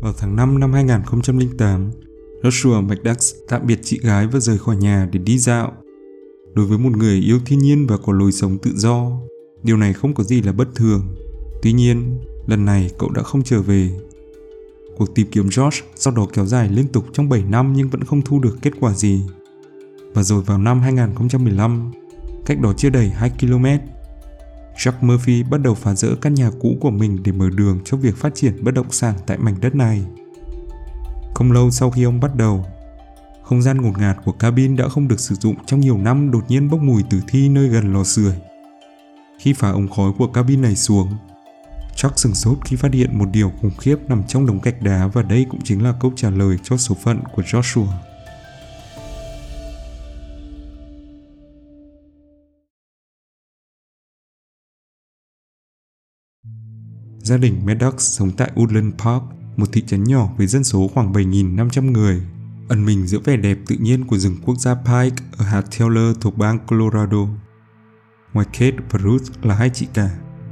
Vào tháng 5 năm 2008, Joshua McDucks tạm biệt chị gái và rời khỏi nhà để đi dạo. Đối với một người yêu thiên nhiên và có lối sống tự do, điều này không có gì là bất thường. Tuy nhiên, lần này cậu đã không trở về. Cuộc tìm kiếm George sau đó kéo dài liên tục trong 7 năm nhưng vẫn không thu được kết quả gì. Và rồi vào năm 2015, cách đó chưa đầy 2 km, Jack Murphy bắt đầu phá rỡ căn nhà cũ của mình để mở đường cho việc phát triển bất động sản tại mảnh đất này. Không lâu sau khi ông bắt đầu, không gian ngột ngạt của cabin đã không được sử dụng trong nhiều năm đột nhiên bốc mùi tử thi nơi gần lò sưởi. Khi phá ống khói của cabin này xuống, Chuck sừng sốt khi phát hiện một điều khủng khiếp nằm trong đống gạch đá và đây cũng chính là câu trả lời cho số phận của Joshua. Gia đình Maddox sống tại Woodland Park, một thị trấn nhỏ với dân số khoảng 7.500 người, ẩn mình giữa vẻ đẹp tự nhiên của rừng quốc gia Pike ở hạt Taylor thuộc bang Colorado. Ngoài Kate và Ruth là hai chị cả,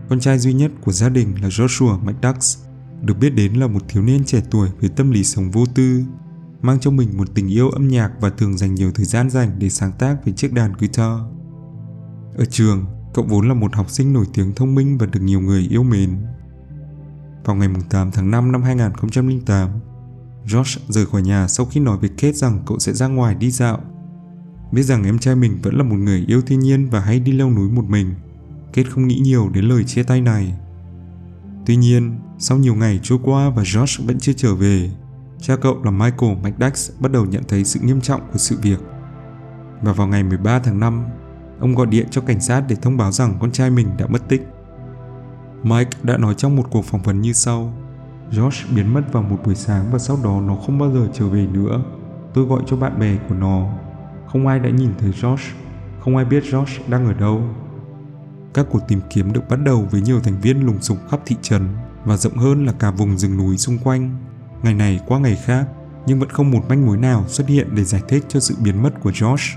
con trai duy nhất của gia đình là Joshua McDux, được biết đến là một thiếu niên trẻ tuổi với tâm lý sống vô tư, mang trong mình một tình yêu âm nhạc và thường dành nhiều thời gian dành để sáng tác về chiếc đàn guitar. Ở trường, cậu vốn là một học sinh nổi tiếng thông minh và được nhiều người yêu mến. Vào ngày 8 tháng 5 năm 2008, Josh rời khỏi nhà sau khi nói với Kate rằng cậu sẽ ra ngoài đi dạo. Biết rằng em trai mình vẫn là một người yêu thiên nhiên và hay đi leo núi một mình, Kate không nghĩ nhiều đến lời chia tay này. Tuy nhiên, sau nhiều ngày trôi qua và Josh vẫn chưa trở về, cha cậu là Michael McDax bắt đầu nhận thấy sự nghiêm trọng của sự việc. Và vào ngày 13 tháng 5, ông gọi điện cho cảnh sát để thông báo rằng con trai mình đã mất tích. Mike đã nói trong một cuộc phỏng vấn như sau. Josh biến mất vào một buổi sáng và sau đó nó không bao giờ trở về nữa. Tôi gọi cho bạn bè của nó. Không ai đã nhìn thấy Josh. Không ai biết Josh đang ở đâu. Các cuộc tìm kiếm được bắt đầu với nhiều thành viên lùng sục khắp thị trấn và rộng hơn là cả vùng rừng núi xung quanh. Ngày này qua ngày khác, nhưng vẫn không một manh mối nào xuất hiện để giải thích cho sự biến mất của Josh.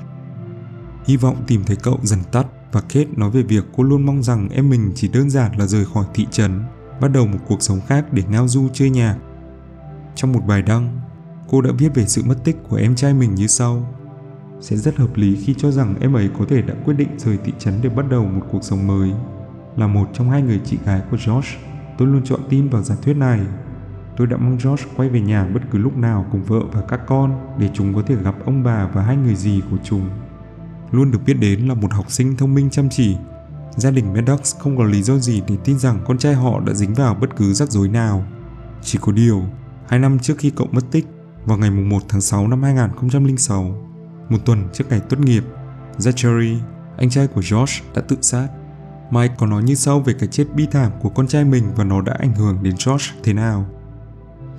Hy vọng tìm thấy cậu dần tắt và Kate nói về việc cô luôn mong rằng em mình chỉ đơn giản là rời khỏi thị trấn, bắt đầu một cuộc sống khác để ngao du chơi nhạc. Trong một bài đăng, cô đã viết về sự mất tích của em trai mình như sau. Sẽ rất hợp lý khi cho rằng em ấy có thể đã quyết định rời thị trấn để bắt đầu một cuộc sống mới. Là một trong hai người chị gái của Josh, tôi luôn chọn tin vào giả thuyết này. Tôi đã mong Josh quay về nhà bất cứ lúc nào cùng vợ và các con để chúng có thể gặp ông bà và hai người dì của chúng luôn được biết đến là một học sinh thông minh chăm chỉ. Gia đình Maddox không có lý do gì để tin rằng con trai họ đã dính vào bất cứ rắc rối nào. Chỉ có điều, hai năm trước khi cậu mất tích, vào ngày 1 tháng 6 năm 2006, một tuần trước ngày tốt nghiệp, Zachary, anh trai của Josh đã tự sát. Mike có nói như sau về cái chết bi thảm của con trai mình và nó đã ảnh hưởng đến Josh thế nào.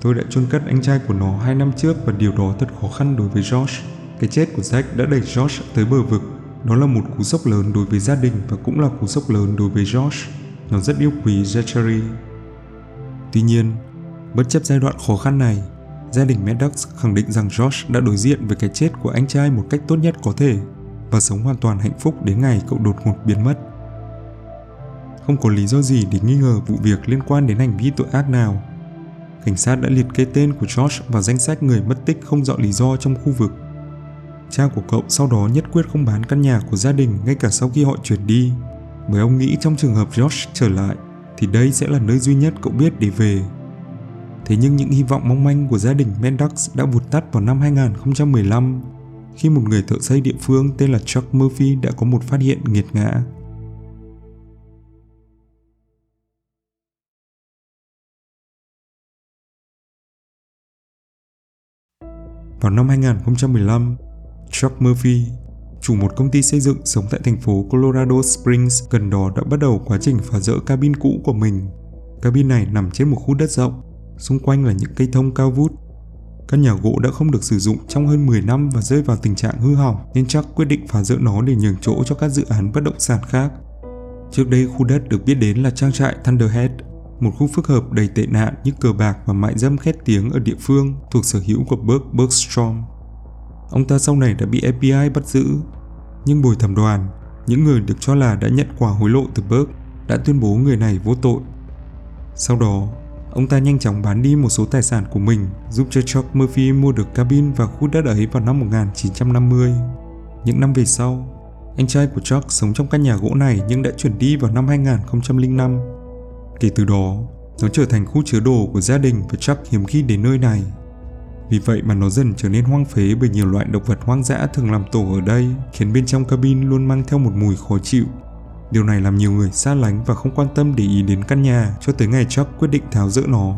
Tôi đã chôn cất anh trai của nó hai năm trước và điều đó thật khó khăn đối với Josh. Cái chết của Jack đã đẩy George tới bờ vực. Đó là một cú sốc lớn đối với gia đình và cũng là cú sốc lớn đối với George. Nó rất yêu quý Zachary. Tuy nhiên, bất chấp giai đoạn khó khăn này, gia đình Maddox khẳng định rằng George đã đối diện với cái chết của anh trai một cách tốt nhất có thể và sống hoàn toàn hạnh phúc đến ngày cậu đột ngột biến mất. Không có lý do gì để nghi ngờ vụ việc liên quan đến hành vi tội ác nào. Cảnh sát đã liệt kê tên của George vào danh sách người mất tích không rõ lý do trong khu vực Cha của cậu sau đó nhất quyết không bán căn nhà của gia đình ngay cả sau khi họ chuyển đi, bởi ông nghĩ trong trường hợp Josh trở lại thì đây sẽ là nơi duy nhất cậu biết để về. Thế nhưng những hy vọng mong manh của gia đình Mendox đã vụt tắt vào năm 2015 khi một người thợ xây địa phương tên là Chuck Murphy đã có một phát hiện nghiệt ngã. Vào năm 2015, Chuck Murphy, chủ một công ty xây dựng sống tại thành phố Colorado Springs gần đó đã bắt đầu quá trình phá rỡ cabin cũ của mình. Cabin này nằm trên một khu đất rộng, xung quanh là những cây thông cao vút. Căn nhà gỗ đã không được sử dụng trong hơn 10 năm và rơi vào tình trạng hư hỏng nên Chuck quyết định phá rỡ nó để nhường chỗ cho các dự án bất động sản khác. Trước đây khu đất được biết đến là trang trại Thunderhead, một khu phức hợp đầy tệ nạn như cờ bạc và mại dâm khét tiếng ở địa phương thuộc sở hữu của Burke Bergstrom. Ông ta sau này đã bị FBI bắt giữ. Nhưng bồi thẩm đoàn, những người được cho là đã nhận quả hối lộ từ Burke đã tuyên bố người này vô tội. Sau đó, Ông ta nhanh chóng bán đi một số tài sản của mình, giúp cho Chuck Murphy mua được cabin và khu đất ấy vào năm 1950. Những năm về sau, anh trai của Chuck sống trong căn nhà gỗ này nhưng đã chuyển đi vào năm 2005. Kể từ đó, nó trở thành khu chứa đồ của gia đình và Chuck hiếm khi đến nơi này. Vì vậy mà nó dần trở nên hoang phế bởi nhiều loại động vật hoang dã thường làm tổ ở đây, khiến bên trong cabin luôn mang theo một mùi khó chịu. Điều này làm nhiều người xa lánh và không quan tâm để ý đến căn nhà cho tới ngày Chuck quyết định tháo rỡ nó.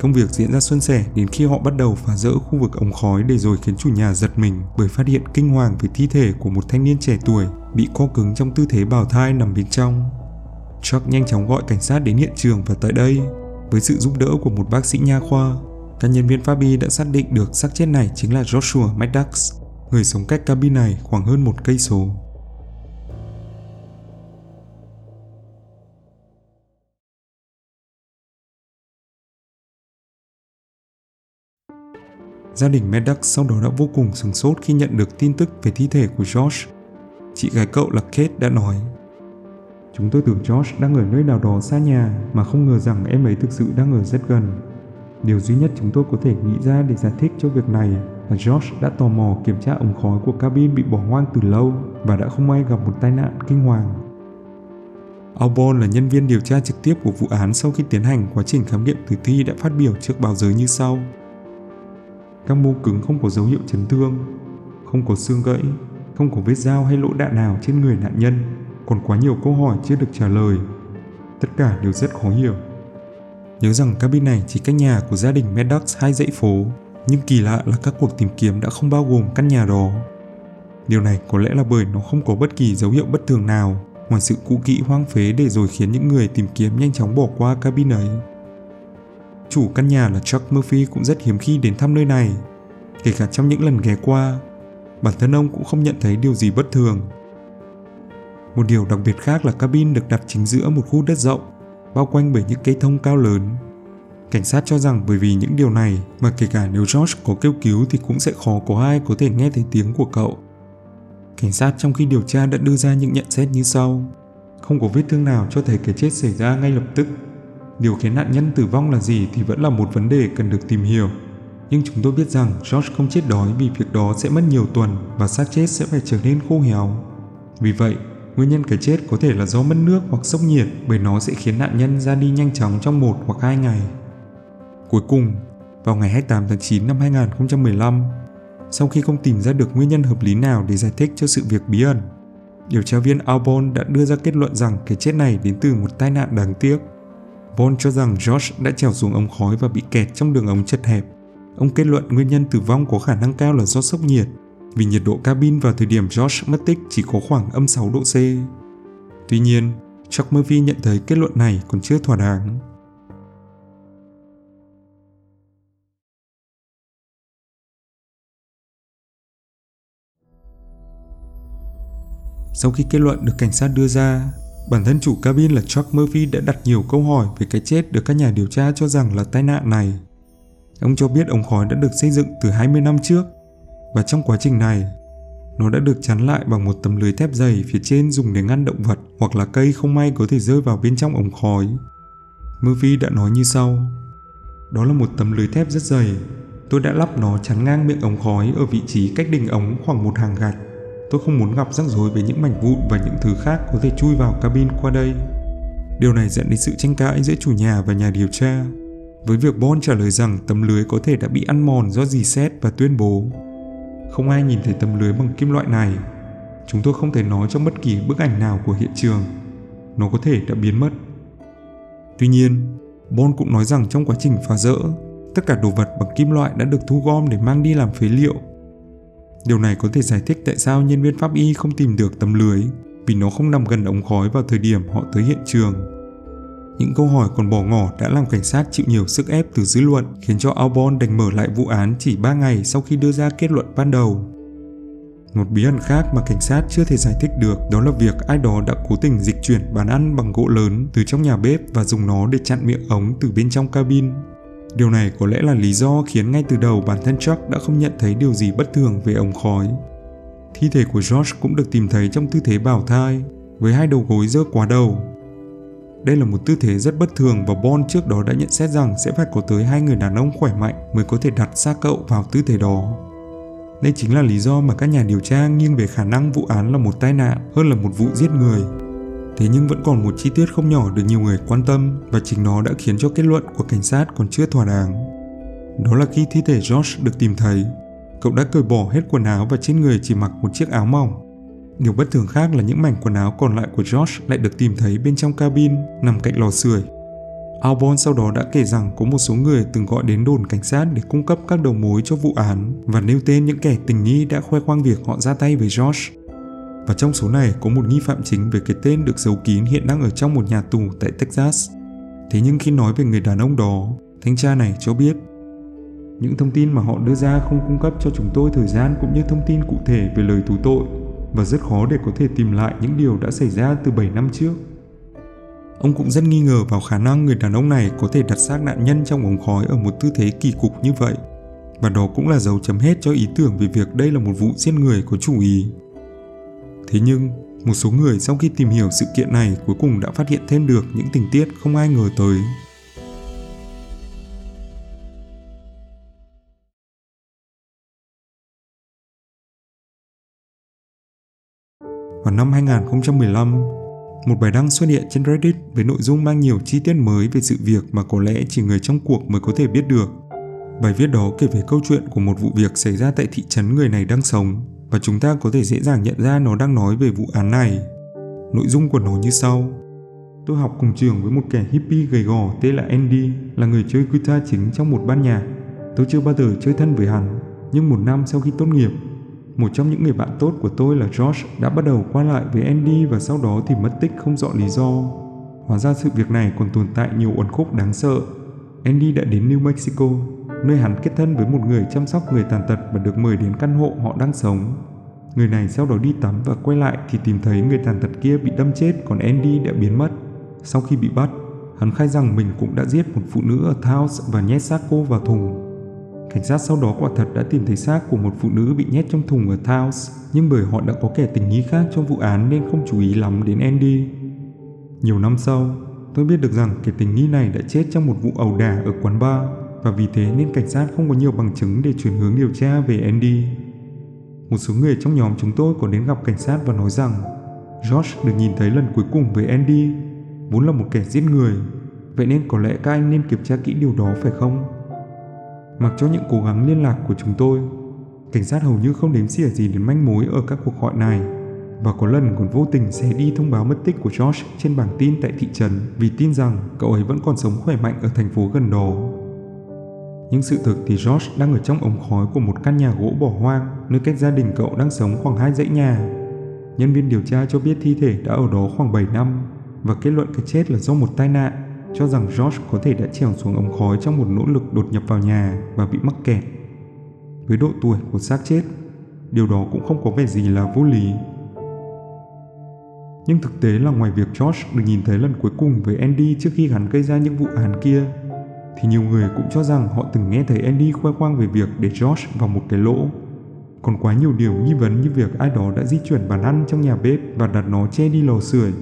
Công việc diễn ra suôn sẻ đến khi họ bắt đầu phá rỡ khu vực ống khói để rồi khiến chủ nhà giật mình bởi phát hiện kinh hoàng về thi thể của một thanh niên trẻ tuổi bị co cứng trong tư thế bào thai nằm bên trong. Chuck nhanh chóng gọi cảnh sát đến hiện trường và tại đây, với sự giúp đỡ của một bác sĩ nha khoa, các nhân viên pháp y đã xác định được xác chết này chính là Joshua Maddox, người sống cách cabin này khoảng hơn một cây số. Gia đình Maddox sau đó đã vô cùng sửng sốt khi nhận được tin tức về thi thể của George. Chị gái cậu là Kate đã nói Chúng tôi tưởng George đang ở nơi nào đó xa nhà mà không ngờ rằng em ấy thực sự đang ở rất gần. Điều duy nhất chúng tôi có thể nghĩ ra để giải thích cho việc này là George đã tò mò kiểm tra ống khói của cabin bị bỏ hoang từ lâu và đã không may gặp một tai nạn kinh hoàng. Albon là nhân viên điều tra trực tiếp của vụ án sau khi tiến hành quá trình khám nghiệm tử thi đã phát biểu trước báo giới như sau. Các mô cứng không có dấu hiệu chấn thương, không có xương gãy, không có vết dao hay lỗ đạn nào trên người nạn nhân, còn quá nhiều câu hỏi chưa được trả lời. Tất cả đều rất khó hiểu. Nhớ rằng cabin này chỉ cách nhà của gia đình Maddox hai dãy phố, nhưng kỳ lạ là các cuộc tìm kiếm đã không bao gồm căn nhà đó. Điều này có lẽ là bởi nó không có bất kỳ dấu hiệu bất thường nào ngoài sự cũ kỹ hoang phế để rồi khiến những người tìm kiếm nhanh chóng bỏ qua cabin ấy. Chủ căn nhà là Chuck Murphy cũng rất hiếm khi đến thăm nơi này. Kể cả trong những lần ghé qua, bản thân ông cũng không nhận thấy điều gì bất thường. Một điều đặc biệt khác là cabin được đặt chính giữa một khu đất rộng, bao quanh bởi những cây thông cao lớn. Cảnh sát cho rằng bởi vì những điều này mà kể cả nếu George có kêu cứu thì cũng sẽ khó có ai có thể nghe thấy tiếng của cậu. Cảnh sát trong khi điều tra đã đưa ra những nhận xét như sau. Không có vết thương nào cho thấy cái chết xảy ra ngay lập tức Điều khiến nạn nhân tử vong là gì thì vẫn là một vấn đề cần được tìm hiểu. Nhưng chúng tôi biết rằng George không chết đói vì việc đó sẽ mất nhiều tuần và xác chết sẽ phải trở nên khô héo. Vì vậy, nguyên nhân cái chết có thể là do mất nước hoặc sốc nhiệt bởi nó sẽ khiến nạn nhân ra đi nhanh chóng trong một hoặc hai ngày. Cuối cùng, vào ngày 28 tháng 9 năm 2015, sau khi không tìm ra được nguyên nhân hợp lý nào để giải thích cho sự việc bí ẩn, điều tra viên Albon đã đưa ra kết luận rằng cái chết này đến từ một tai nạn đáng tiếc. Bond cho rằng George đã trèo xuống ống khói và bị kẹt trong đường ống chật hẹp. Ông kết luận nguyên nhân tử vong có khả năng cao là do sốc nhiệt, vì nhiệt độ cabin vào thời điểm George mất tích chỉ có khoảng âm 6 độ C. Tuy nhiên, Chuck Murphy nhận thấy kết luận này còn chưa thỏa đáng. Sau khi kết luận được cảnh sát đưa ra, Bản thân chủ cabin là Chuck Murphy đã đặt nhiều câu hỏi về cái chết được các nhà điều tra cho rằng là tai nạn này. Ông cho biết ống khói đã được xây dựng từ 20 năm trước và trong quá trình này, nó đã được chắn lại bằng một tấm lưới thép dày phía trên dùng để ngăn động vật hoặc là cây không may có thể rơi vào bên trong ống khói. Murphy đã nói như sau. Đó là một tấm lưới thép rất dày. Tôi đã lắp nó chắn ngang miệng ống khói ở vị trí cách đỉnh ống khoảng một hàng gạch. Tôi không muốn gặp rắc rối với những mảnh vụn và những thứ khác có thể chui vào cabin qua đây. Điều này dẫn đến sự tranh cãi giữa chủ nhà và nhà điều tra. Với việc bon trả lời rằng tấm lưới có thể đã bị ăn mòn do dì xét và tuyên bố không ai nhìn thấy tấm lưới bằng kim loại này. Chúng tôi không thể nói trong bất kỳ bức ảnh nào của hiện trường. Nó có thể đã biến mất. Tuy nhiên, Bon cũng nói rằng trong quá trình phá rỡ, tất cả đồ vật bằng kim loại đã được thu gom để mang đi làm phế liệu Điều này có thể giải thích tại sao nhân viên pháp y không tìm được tấm lưới vì nó không nằm gần ống khói vào thời điểm họ tới hiện trường. Những câu hỏi còn bỏ ngỏ đã làm cảnh sát chịu nhiều sức ép từ dư luận khiến cho Albon đành mở lại vụ án chỉ 3 ngày sau khi đưa ra kết luận ban đầu. Một bí ẩn khác mà cảnh sát chưa thể giải thích được đó là việc ai đó đã cố tình dịch chuyển bàn ăn bằng gỗ lớn từ trong nhà bếp và dùng nó để chặn miệng ống từ bên trong cabin. Điều này có lẽ là lý do khiến ngay từ đầu bản thân Chuck đã không nhận thấy điều gì bất thường về ống khói. Thi thể của George cũng được tìm thấy trong tư thế bảo thai, với hai đầu gối dơ quá đầu đây là một tư thế rất bất thường và Bon trước đó đã nhận xét rằng sẽ phải có tới hai người đàn ông khỏe mạnh mới có thể đặt xác cậu vào tư thế đó. Đây chính là lý do mà các nhà điều tra nghiêng về khả năng vụ án là một tai nạn hơn là một vụ giết người. Thế nhưng vẫn còn một chi tiết không nhỏ được nhiều người quan tâm và chính nó đã khiến cho kết luận của cảnh sát còn chưa thỏa đáng. Đó là khi thi thể George được tìm thấy, cậu đã cởi bỏ hết quần áo và trên người chỉ mặc một chiếc áo mỏng. Điều bất thường khác là những mảnh quần áo còn lại của George lại được tìm thấy bên trong cabin nằm cạnh lò sưởi. Albon sau đó đã kể rằng có một số người từng gọi đến đồn cảnh sát để cung cấp các đầu mối cho vụ án và nêu tên những kẻ tình nghi đã khoe khoang việc họ ra tay với George. Và trong số này có một nghi phạm chính về cái tên được giấu kín hiện đang ở trong một nhà tù tại Texas. Thế nhưng khi nói về người đàn ông đó, thanh tra này cho biết những thông tin mà họ đưa ra không cung cấp cho chúng tôi thời gian cũng như thông tin cụ thể về lời tù tội và rất khó để có thể tìm lại những điều đã xảy ra từ 7 năm trước. Ông cũng rất nghi ngờ vào khả năng người đàn ông này có thể đặt xác nạn nhân trong ống khói ở một tư thế kỳ cục như vậy. Và đó cũng là dấu chấm hết cho ý tưởng về việc đây là một vụ giết người có chủ ý. Thế nhưng, một số người sau khi tìm hiểu sự kiện này cuối cùng đã phát hiện thêm được những tình tiết không ai ngờ tới. Vào năm 2015, một bài đăng xuất hiện trên Reddit với nội dung mang nhiều chi tiết mới về sự việc mà có lẽ chỉ người trong cuộc mới có thể biết được. Bài viết đó kể về câu chuyện của một vụ việc xảy ra tại thị trấn người này đang sống và chúng ta có thể dễ dàng nhận ra nó đang nói về vụ án này. Nội dung của nó như sau. Tôi học cùng trường với một kẻ hippie gầy gò tên là Andy, là người chơi guitar chính trong một ban nhạc. Tôi chưa bao giờ chơi thân với hắn, nhưng một năm sau khi tốt nghiệp, một trong những người bạn tốt của tôi là George đã bắt đầu qua lại với Andy và sau đó thì mất tích không rõ lý do. Hóa ra sự việc này còn tồn tại nhiều uẩn khúc đáng sợ. Andy đã đến New Mexico, nơi hắn kết thân với một người chăm sóc người tàn tật và được mời đến căn hộ họ đang sống. Người này sau đó đi tắm và quay lại thì tìm thấy người tàn tật kia bị đâm chết còn Andy đã biến mất. Sau khi bị bắt, hắn khai rằng mình cũng đã giết một phụ nữ ở Taos và nhét xác cô vào thùng. Cảnh sát sau đó quả thật đã tìm thấy xác của một phụ nữ bị nhét trong thùng ở Taos, nhưng bởi họ đã có kẻ tình nghi khác trong vụ án nên không chú ý lắm đến Andy. Nhiều năm sau, tôi biết được rằng kẻ tình nghi này đã chết trong một vụ ẩu đả ở quán bar và vì thế nên cảnh sát không có nhiều bằng chứng để chuyển hướng điều tra về Andy. Một số người trong nhóm chúng tôi có đến gặp cảnh sát và nói rằng George được nhìn thấy lần cuối cùng với Andy, vốn là một kẻ giết người, vậy nên có lẽ các anh nên kiểm tra kỹ điều đó phải không? Mặc cho những cố gắng liên lạc của chúng tôi, cảnh sát hầu như không đếm xỉa gì đến manh mối ở các cuộc gọi này và có lần còn vô tình xé đi thông báo mất tích của George trên bảng tin tại thị trấn vì tin rằng cậu ấy vẫn còn sống khỏe mạnh ở thành phố gần đó. Nhưng sự thực thì George đang ở trong ống khói của một căn nhà gỗ bỏ hoang nơi cách gia đình cậu đang sống khoảng hai dãy nhà. Nhân viên điều tra cho biết thi thể đã ở đó khoảng 7 năm và kết luận cái chết là do một tai nạn cho rằng George có thể đã trèo xuống ống khói trong một nỗ lực đột nhập vào nhà và bị mắc kẹt. Với độ tuổi của xác chết, điều đó cũng không có vẻ gì là vô lý. Nhưng thực tế là ngoài việc George được nhìn thấy lần cuối cùng với Andy trước khi hắn gây ra những vụ án kia, thì nhiều người cũng cho rằng họ từng nghe thấy Andy khoe khoang về việc để George vào một cái lỗ. Còn quá nhiều điều nghi vấn như việc ai đó đã di chuyển bàn ăn trong nhà bếp và đặt nó che đi lò sưởi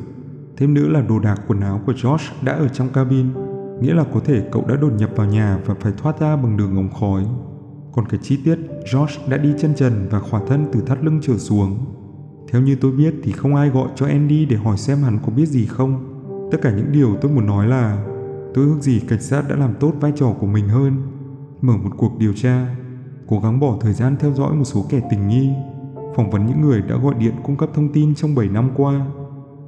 Thêm nữa là đồ đạc quần áo của George đã ở trong cabin, nghĩa là có thể cậu đã đột nhập vào nhà và phải thoát ra bằng đường ống khói. Còn cái chi tiết George đã đi chân trần và khỏa thân từ thắt lưng trở xuống. Theo như tôi biết thì không ai gọi cho Andy để hỏi xem hắn có biết gì không. Tất cả những điều tôi muốn nói là tôi ước gì cảnh sát đã làm tốt vai trò của mình hơn. Mở một cuộc điều tra, cố gắng bỏ thời gian theo dõi một số kẻ tình nghi, phỏng vấn những người đã gọi điện cung cấp thông tin trong 7 năm qua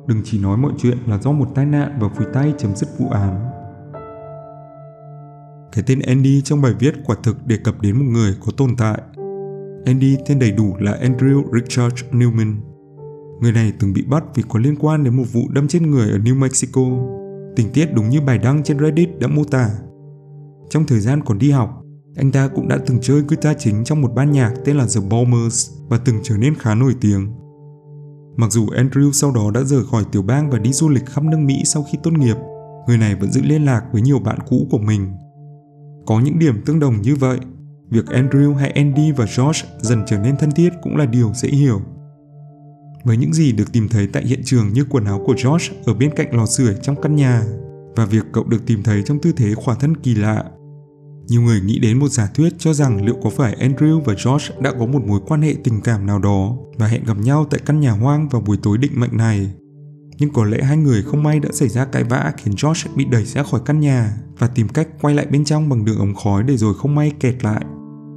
Đừng chỉ nói mọi chuyện là do một tai nạn và phủi tay chấm dứt vụ án. Cái tên Andy trong bài viết quả thực đề cập đến một người có tồn tại. Andy tên đầy đủ là Andrew Richard Newman. Người này từng bị bắt vì có liên quan đến một vụ đâm chết người ở New Mexico. Tình tiết đúng như bài đăng trên Reddit đã mô tả. Trong thời gian còn đi học, anh ta cũng đã từng chơi guitar chính trong một ban nhạc tên là The Bombers và từng trở nên khá nổi tiếng. Mặc dù Andrew sau đó đã rời khỏi tiểu bang và đi du lịch khắp nước Mỹ sau khi tốt nghiệp, người này vẫn giữ liên lạc với nhiều bạn cũ của mình. Có những điểm tương đồng như vậy, việc Andrew hay Andy và George dần trở nên thân thiết cũng là điều dễ hiểu. với những gì được tìm thấy tại hiện trường như quần áo của George ở bên cạnh lò sưởi trong căn nhà và việc cậu được tìm thấy trong tư thế khỏa thân kỳ lạ. Nhiều người nghĩ đến một giả thuyết cho rằng liệu có phải Andrew và George đã có một mối quan hệ tình cảm nào đó và hẹn gặp nhau tại căn nhà hoang vào buổi tối định mệnh này. Nhưng có lẽ hai người không may đã xảy ra cãi vã khiến George bị đẩy ra khỏi căn nhà và tìm cách quay lại bên trong bằng đường ống khói để rồi không may kẹt lại.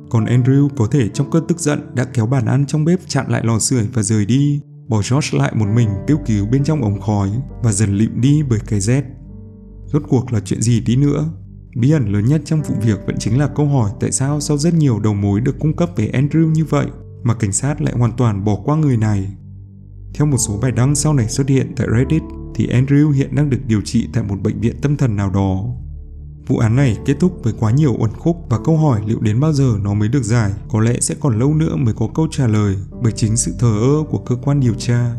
Còn Andrew có thể trong cơn tức giận đã kéo bàn ăn trong bếp chặn lại lò sưởi và rời đi, bỏ George lại một mình kêu cứu bên trong ống khói và dần lịm đi bởi cái rét. Rốt cuộc là chuyện gì tí nữa? Bí ẩn lớn nhất trong vụ việc vẫn chính là câu hỏi tại sao sau rất nhiều đầu mối được cung cấp về Andrew như vậy mà cảnh sát lại hoàn toàn bỏ qua người này. Theo một số bài đăng sau này xuất hiện tại Reddit thì Andrew hiện đang được điều trị tại một bệnh viện tâm thần nào đó. Vụ án này kết thúc với quá nhiều uẩn khúc và câu hỏi liệu đến bao giờ nó mới được giải, có lẽ sẽ còn lâu nữa mới có câu trả lời bởi chính sự thờ ơ của cơ quan điều tra.